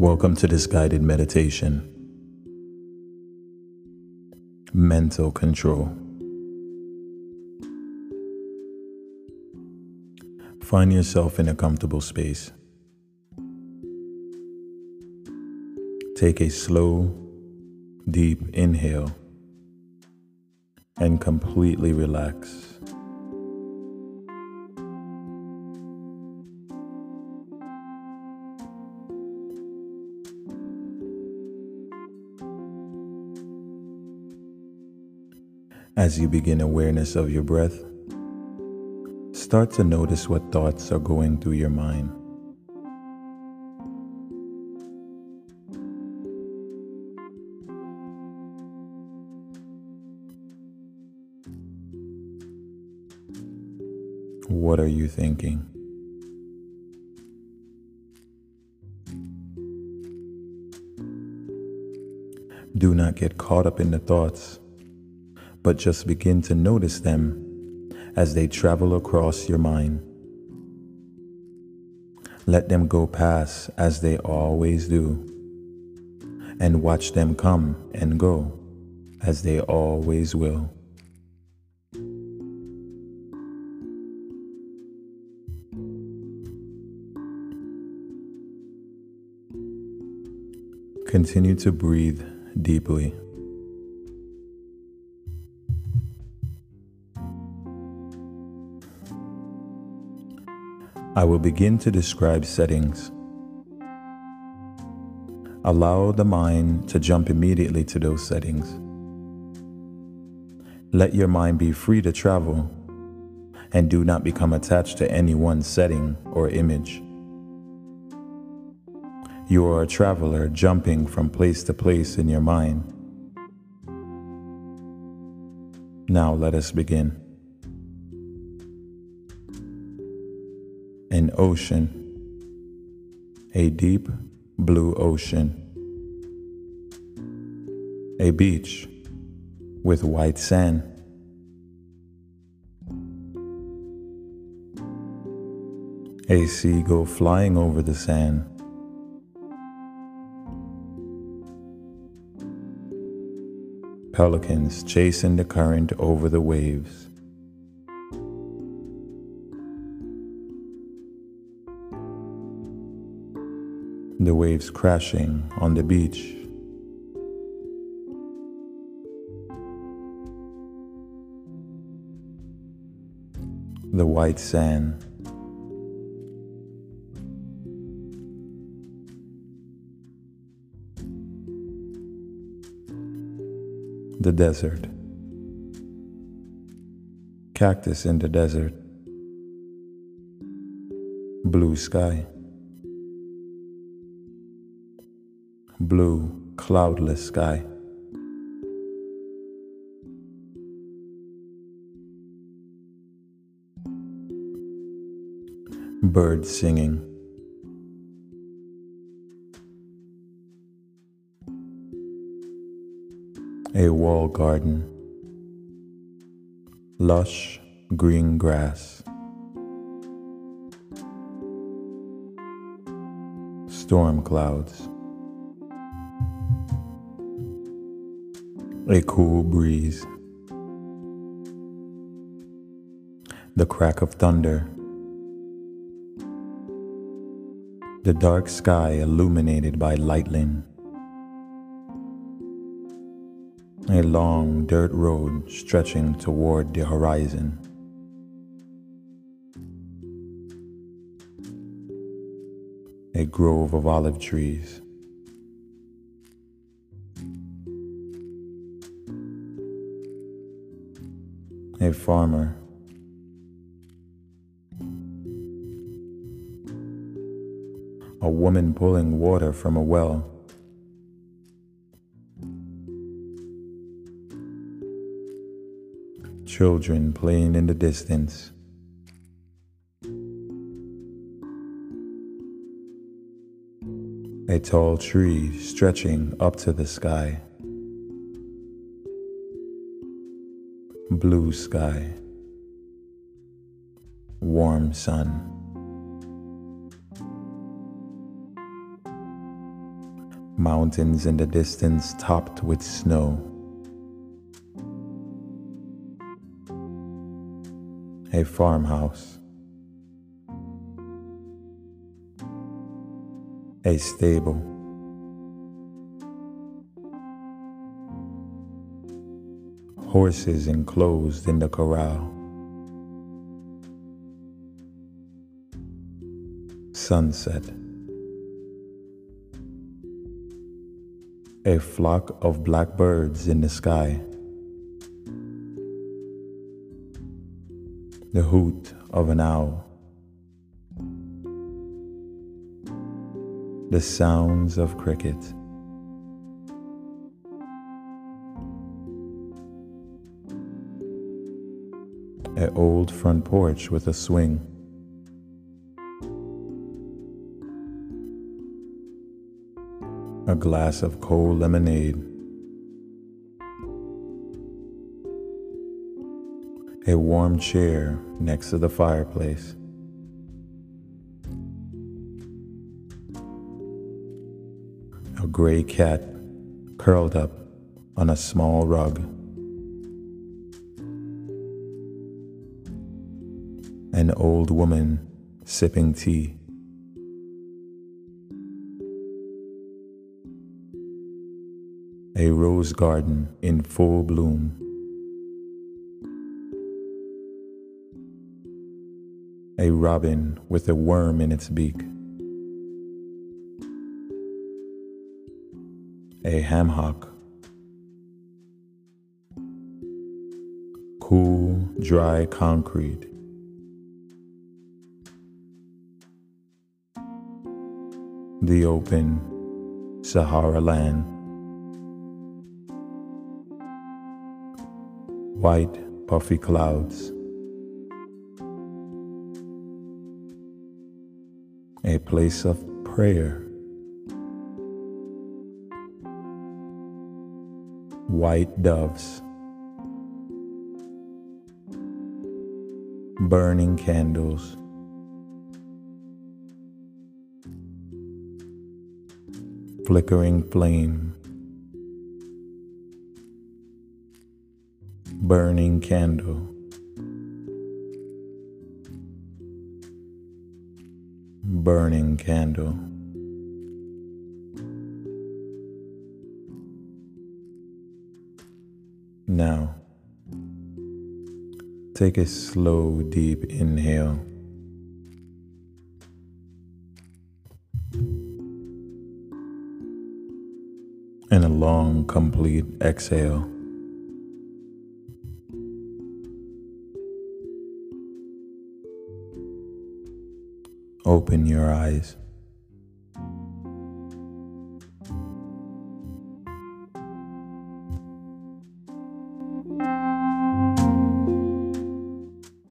Welcome to this guided meditation. Mental control. Find yourself in a comfortable space. Take a slow, deep inhale and completely relax. As you begin awareness of your breath, start to notice what thoughts are going through your mind. What are you thinking? Do not get caught up in the thoughts but just begin to notice them as they travel across your mind. Let them go past as they always do, and watch them come and go as they always will. Continue to breathe deeply. I will begin to describe settings. Allow the mind to jump immediately to those settings. Let your mind be free to travel and do not become attached to any one setting or image. You are a traveler jumping from place to place in your mind. Now let us begin. An ocean, a deep blue ocean, a beach with white sand. A seagull flying over the sand. Pelicans chasing the current over the waves. The waves crashing on the beach. The white sand. The desert. Cactus in the desert. Blue sky. Blue, cloudless sky. Birds singing. A wall garden. Lush green grass. Storm clouds. A cool breeze, the crack of thunder, the dark sky illuminated by lightning, a long dirt road stretching toward the horizon. A grove of olive trees. A farmer. A woman pulling water from a well. Children playing in the distance. A tall tree stretching up to the sky. Blue sky, warm sun. Mountains in the distance topped with snow. A farmhouse. A stable. Horses enclosed in the corral. Sunset. A flock of blackbirds in the sky. The hoot of an owl. The sounds of crickets. An old front porch with a swing. A glass of cold lemonade. A warm chair next to the fireplace. A gray cat curled up on a small rug. An old woman sipping tea. A rose garden in full bloom. A robin with a worm in its beak. A hammock. Cool, dry concrete. The open Sahara land. White, puffy clouds. A place of prayer. White doves. Burning candles. Flickering flame. Burning candle. Burning candle. Now, take a slow, deep inhale. And a long, complete exhale. Open your eyes.